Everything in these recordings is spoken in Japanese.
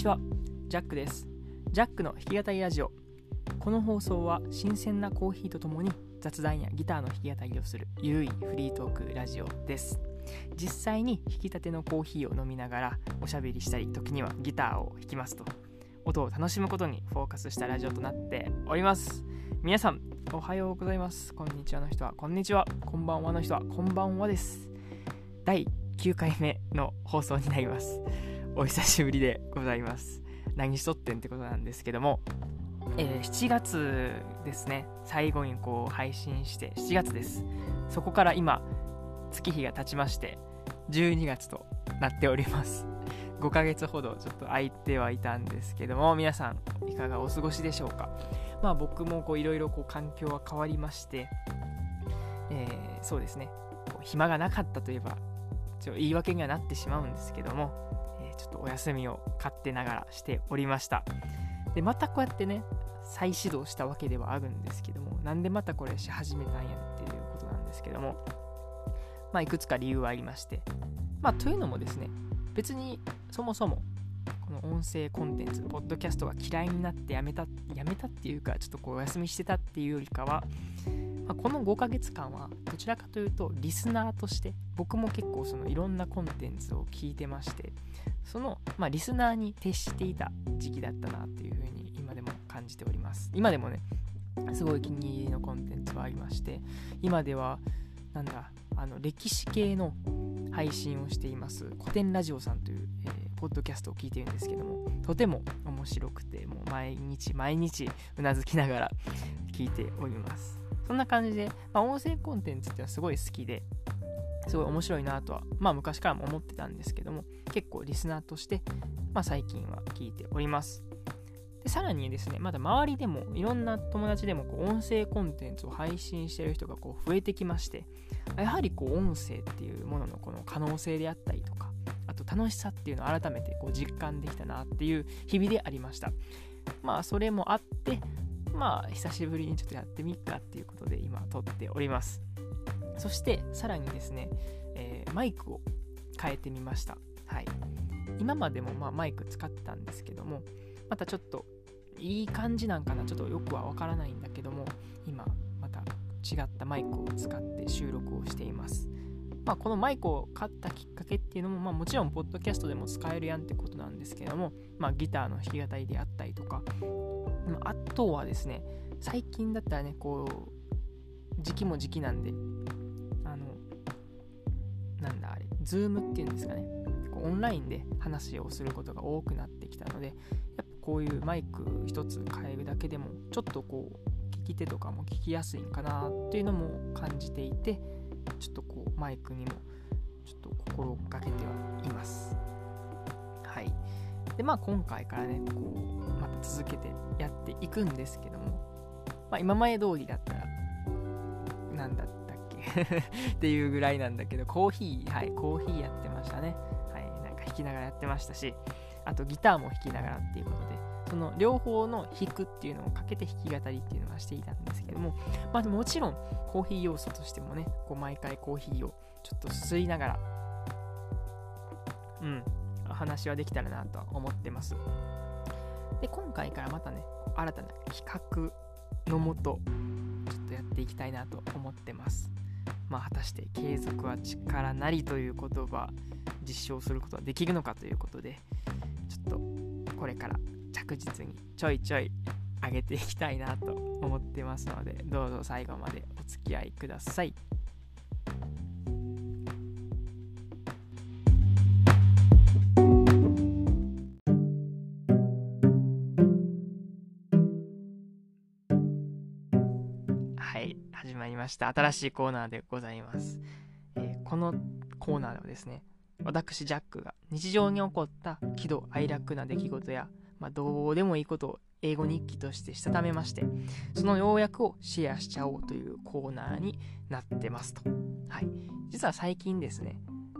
ちは、ジャックです。ジャックの弾き語りラジオ。この放送は新鮮なコーヒーとともに雑談やギターの弾き語りをするゆるいフリートークラジオです。実際に弾き立てのコーヒーを飲みながらおしゃべりしたり、時にはギターを弾きますと、音を楽しむことにフォーカスしたラジオとなっております。皆さん、おはようございます。こんにちはの人は、こんにちは。こんばんはの人は、こんばんはです。第9回目の放送になります。お久しぶりでございます。何しとってんってことなんですけども、えー7月ですね、最後にこう配信して、7月です。そこから今、月日が経ちまして、12月となっております。5ヶ月ほどちょっと空いてはいたんですけども、皆さんいかがお過ごしでしょうか。まあ僕もこういろいろ環境は変わりまして、えーそうですね、暇がなかったといえば、ちょ言い訳にはなってしまうんですけども、ちょっとお休みを勝手ながらしておりました。で、またこうやってね、再始動したわけではあるんですけども、なんでまたこれし始めたんやっていうことなんですけども、まあいくつか理由はありまして、まあというのもですね、別にそもそも音声コンテンツ、ポッドキャストが嫌いになってやめた、やめたっていうか、ちょっとこうお休みしてたっていうよりかは、まあ、この5ヶ月間はどちらかというとリスナーとして僕も結構そのいろんなコンテンツを聞いてましてその、まあ、リスナーに徹していた時期だったなっていうふうに今でも感じております。今でもねすごい気に入りのコンテンツはありまして今ではなんだあの歴史系の配信をしています古典ラジオさんという、えーポッドキャストを聞いているんですけどもとても面白くてもう毎日毎日うなずきながら聞いております。そんな感じで、まあ、音声コンテンツっていうのはすごい好きですごい面白いなとはまあ昔からも思ってたんですけども結構リスナーとして、まあ、最近は聞いております。でさらにですねまだ周りでもいろんな友達でもこう音声コンテンツを配信してる人がこう増えてきましてやはりこう音声っていうもののこの可能性であったりとかあと楽しさっていうのを改めてこう実感できたなっていう日々でありました。まあそれもあってまあ久しぶりにちょっとやってみっかっていうことで今撮っております。そしてさらにですね、えーマイクを変えてみました。はい。今までもまあマイク使ってたんですけどもまたちょっといい感じなんかなちょっとよくはわからないんだけども今また違ったマイクを使って収録をしています。まあ、このマイクを買ったきっかけっていうのも、まあ、もちろんポッドキャストでも使えるやんってことなんですけども、まあ、ギターの弾き語りであったりとか、あとはですね最近だったらねこう時期も時期なんであのなんだあれズームっていうんですかね。オンラインで話をすることが多くなってきたのでこういうマイク一つ変えるだけでもちょっとこう聞き手とかも聞きやすいんかなっていうのも感じていてちょっとこうマイクにもちょっと心がけてはいます。はい。でまあ今回からねこうまた続けてやっていくんですけどもまあ今まで通りだったら何だったっけ？っていうぐらいなんだけどコーヒーはいコーヒーやってましたね。はいなんか弾きながらやってましたし。あとギターも弾きながらっていうことでその両方の弾くっていうのをかけて弾き語りっていうのはしていたんですけどもまあもちろんコーヒー要素としてもねこう毎回コーヒーをちょっとすすりながらうん話はできたらなとは思ってます。で今回からまたね新たな企画のもとちょっとやっていきたいなと思ってます。まあ果たして継続は力なりという言葉実証することはできるのかということでこれから着実にちょいちょい上げていきたいなと思ってますのでどうぞ最後までお付き合いください。はい始まりました。新しいコーナーでございます、えーこのコーナーではですね私ジャックが日常に起こった喜怒哀楽な出来事や、まあ、どうでもいいことを英語日記としてしたためましてその要約をシェアしちゃおうというコーナーになってますと。はい。実は最近ですね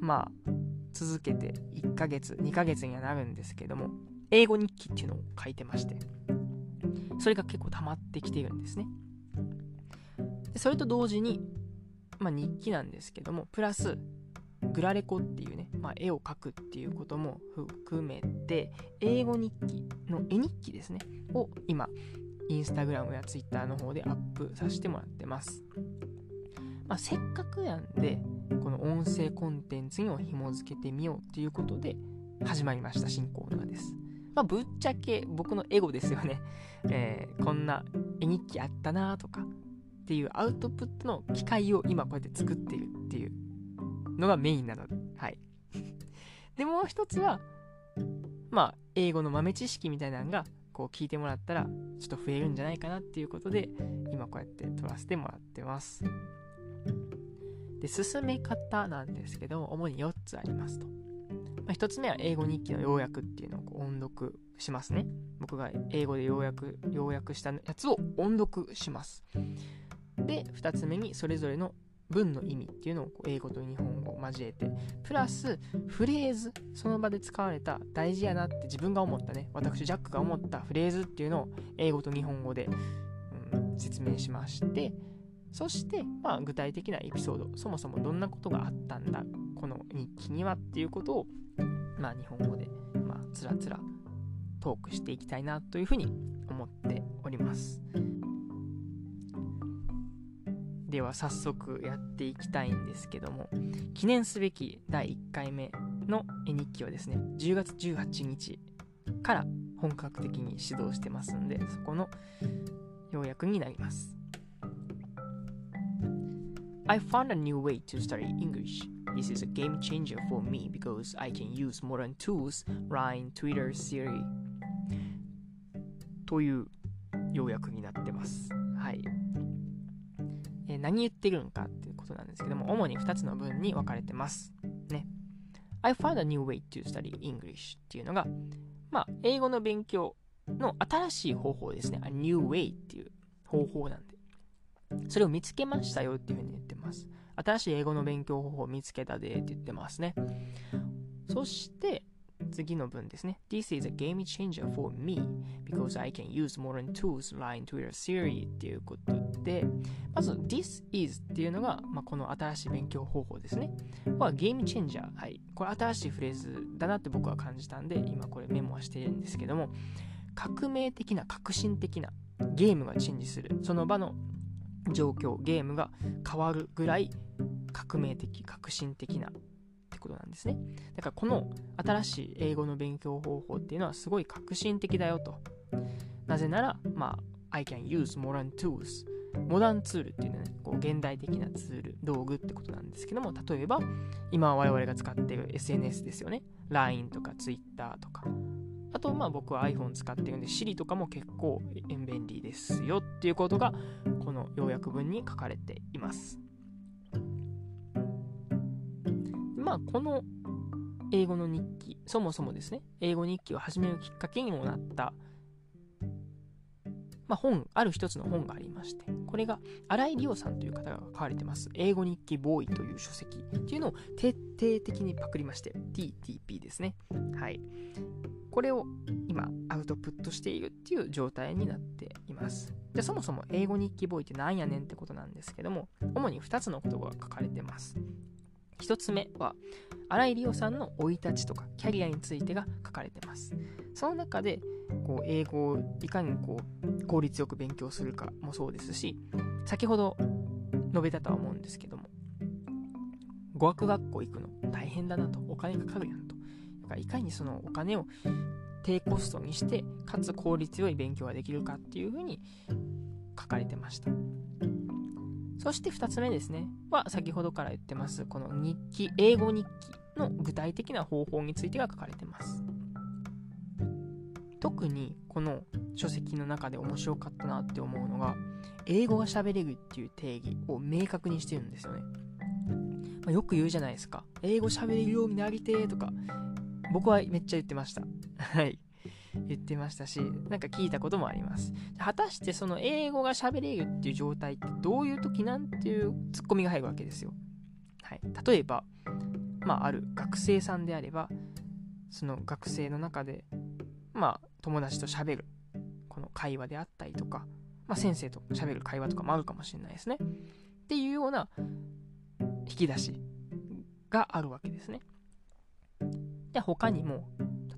まあ続けて1ヶ月2ヶ月にはなるんですけども英語日記っていうのを書いてましてそれが結構溜まってきているんですね。でそれと同時に、まあ、日記なんですけどもプラスグラレコっていうね、まあ、絵を描くっていうことも含めて、英語日記の絵日記ですね、を今、インスタグラムやツイッターの方でアップさせてもらってます。まあ、せっかくやんで、この音声コンテンツにも紐付けてみようっていうことで始まりました新コーナーです。まあ、ぶっちゃけ僕のエゴですよね。えー、こんな絵日記あったなとかっていうアウトプットの機会を今こうやって作ってるっていうのがメインなので、はい。で、もう一つは、まあ、英語の豆知識みたいなのが、こう聞いてもらったら、ちょっと増えるんじゃないかなっていうことで、今こうやって撮らせてもらってます。で、進め方なんですけど、主に4つありますと。まあ、1つ目は英語日記の要約っていうのをこう音読しますね。僕が英語で要約、要約したやつを音読します。で、2つ目にそれぞれの文の意味っていうのを英語と日本語を交えて、プラスフレーズ、その場で使われた大事やなって自分が思ったね、私ジャックが思ったフレーズっていうのを英語と日本語で、うん、説明しまして、そして、まあ、具体的なエピソード、そもそもどんなことがあったんだ、この日記にはっていうことを、まあ、日本語で、まあ、つらつらトークしていきたいなというふうに思っております。では早速やっていきたいんですけども、記念すべき第1回目の絵日記はですね、10月18日から本格的に指導してますんで、そこの要約になります。I found a new way to study English. This is a game changer for me because I can use modern tools, LINE, Twitter, Siri という要約になってます。はい。何言ってるんかっていうことなんですけども、主に2つの文に分かれてます。ね。I found a new way to study English っていうのが、まあ、英語の勉強の新しい方法ですね。A new way っていう方法なんで。それを見つけましたよっていうふうに言ってます。新しい英語の勉強方法を見つけたでって言ってますね。そして、次の文ですね。This is a game changer for me because I can use modern tools, LINE, Twitter, Siri っていうことで、まず This is っていうのが、まあ、この新しい勉強方法ですね。はゲームチェンジャー。はい。これ新しいフレーズだなって僕は感じたんで、今これメモはしてるんですけども、革命的な、革新的なゲームがチェンジする。その場の状況、ゲームが変わるぐらい革命的、革新的なことなんですね。だからこの新しい英語の勉強方法っていうのはすごい革新的だよと。なぜなら、まあ、I can use modern tools。モダンツールっていうのはね、こう現代的なツール、道具ってことなんですけども、例えば、今我々が使っている SNS ですよね。LINE とか Twitter とか、あと、まあ僕は iPhone 使ってるんで Siri とかも結構便利ですよっていうことが、この要約文に書かれています。まあこの英語の日記、そもそもですね、英語日記を始めるきっかけにもなった、まあ、本、ある一つの本がありまして、これが新井理央さんという方が書かれてます、英語日記ボーイという書籍っていうのを徹底的にパクりまして、TTP ですね。はい。これを今アウトプットしているっていう状態になっています。じゃあそもそも英語日記ボーイって何やねんってことなんですけども、主に2つの言葉が書かれてます。1つ目は、新井理央さんの生い立ちとかキャリアについてが書かれてます。その中で、こう英語をいかにこう効率よく勉強するかもそうですし、先ほど述べたとは思うんですけども、語学学校行くの大変だなと、お金かかるやんとだから。いかにそのお金を低コストにして、かつ効率よい勉強ができるかっていうふうに書かれてました。そして2つ目ですね、は先ほどから言ってます、この日記、英語日記の具体的な方法についてが書かれてます。特にこの書籍の中で面白かったなって思うのが、英語が喋れるっていう定義を明確にしてるんですよね。まあ、よく言うじゃないですか。英語喋れるようになりてーとか、僕はめっちゃ言ってました。はい。言ってましたし、なんか聞いたこともあります。果たしてその英語が喋れるっていう状態ってどういう時なんていうツッコミが入るわけですよ。はい。例えば、まあ、ある学生さんであれば、その学生の中で、まあ、友達と喋る、この会話であったりとか、まあ、先生と喋る会話とかもあるかもしれないですね。っていうような引き出しがあるわけですね。で、他にも、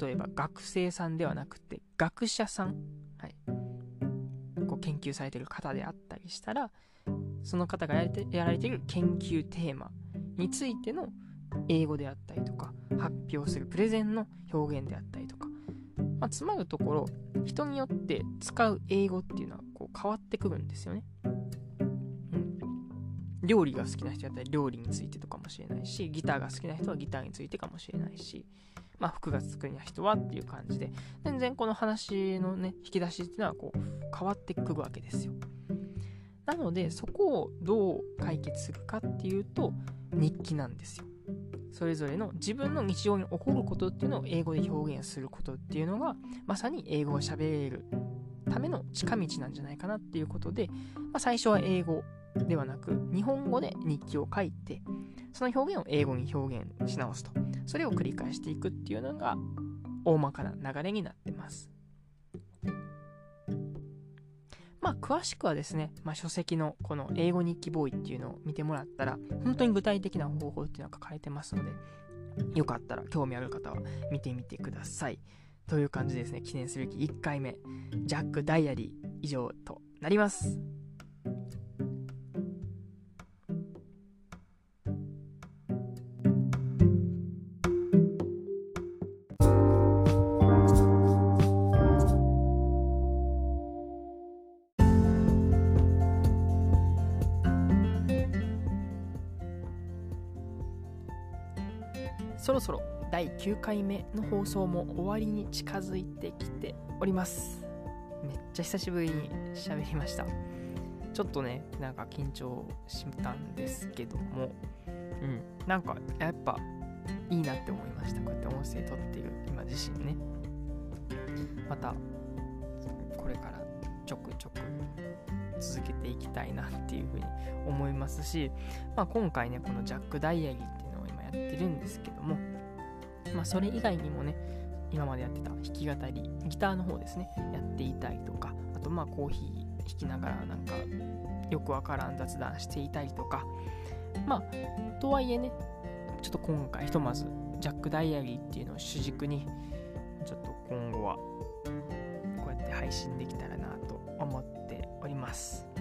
例えば学生さんではなくて、学者さん、はい、こう研究されている方であったりしたら、その方がやてやられている研究テーマについての英語であったりとか、発表するプレゼンの表現であったりとか、まあ、つまるところ、人によって使う英語っていうのはこう変わってくるんですよね。料理が好きな人だったら料理についてとかもしれないし、ギターが好きな人はギターについてかもしれないし、まあ、服が好きな人はっていう感じで、全然この話のね、引き出しっていうのはこう変わってくるわけですよ。なので、そこをどう解決するかっていうと、日記なんですよ。それぞれの自分の日常に起こることっていうのを英語で表現することっていうのが、まさに英語を喋れるための近道なんじゃないかなっていうことで、まあ、最初は英語ではなく、日本語で日記を書いて、その表現を英語に表現し直すと。それを繰り返していくっていうのが、大まかな流れになってます。まあ、詳しくはですね、まあ、書籍のこの英語日記ボーイっていうのを見てもらったら、本当に具体的な方法っていうのが書かれてますので、よかったら興味ある方は見てみてください。という感じですね、記念すべき1回目、ジャック・ダイアリー以上となります。そろそろ第9回目の放送も終わりに近づいてきております。めっちゃ久しぶりに喋りました。ちょっとね、なんか緊張したんですけども、うん、なんかやっぱいいなって思いました。こうやって音声撮っている今自身ね。また、これからちょくちょく続けていきたいなっていうふうに思いますし、まあ、今回ね、このジャック・ダイアリーってってるんですけども、まあ、それ以外にもね、今までやってた弾き語り、ギターの方ですね、やっていたりとか、あとまあコーヒー弾きながらなんかよくわからん雑談していたりとか、まあ、とはいえね、ちょっと今回ひとまずジャックダイアリーっていうのを主軸に、ちょっと今後はこうやって配信できたらなと思っております。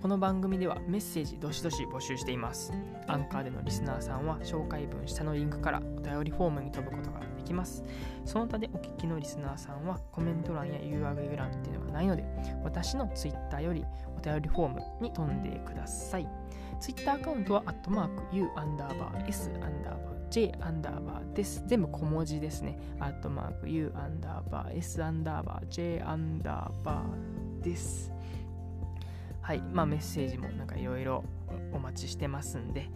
この番組ではメッセージどしどし募集しています。アンカーでのリスナーさんは紹介文下のリンクからお便りフォームに飛ぶことができます。その他でお聞きのリスナーさんはコメント欄や URL 欄っていうのがないので、私の Twitter よりお便りフォームに飛んでください。Twitter アカウントは、アットマーク U アンダーバー S アンダーバー J アンダーバーです。全部小文字ですね。アットマーク U アンダーバー S アンダーバー J アンダーバーです。はい、まあメッセージもなんかいろいろお待ちしてますんで、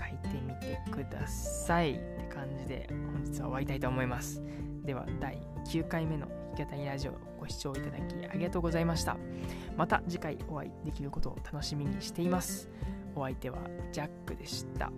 書いてみてくださいって感じで本日は終わりたいと思います。では第9回目の弾き語りラジオご視聴いただきありがとうございました。また次回お会いできることを楽しみにしています。お相手はジャックでした。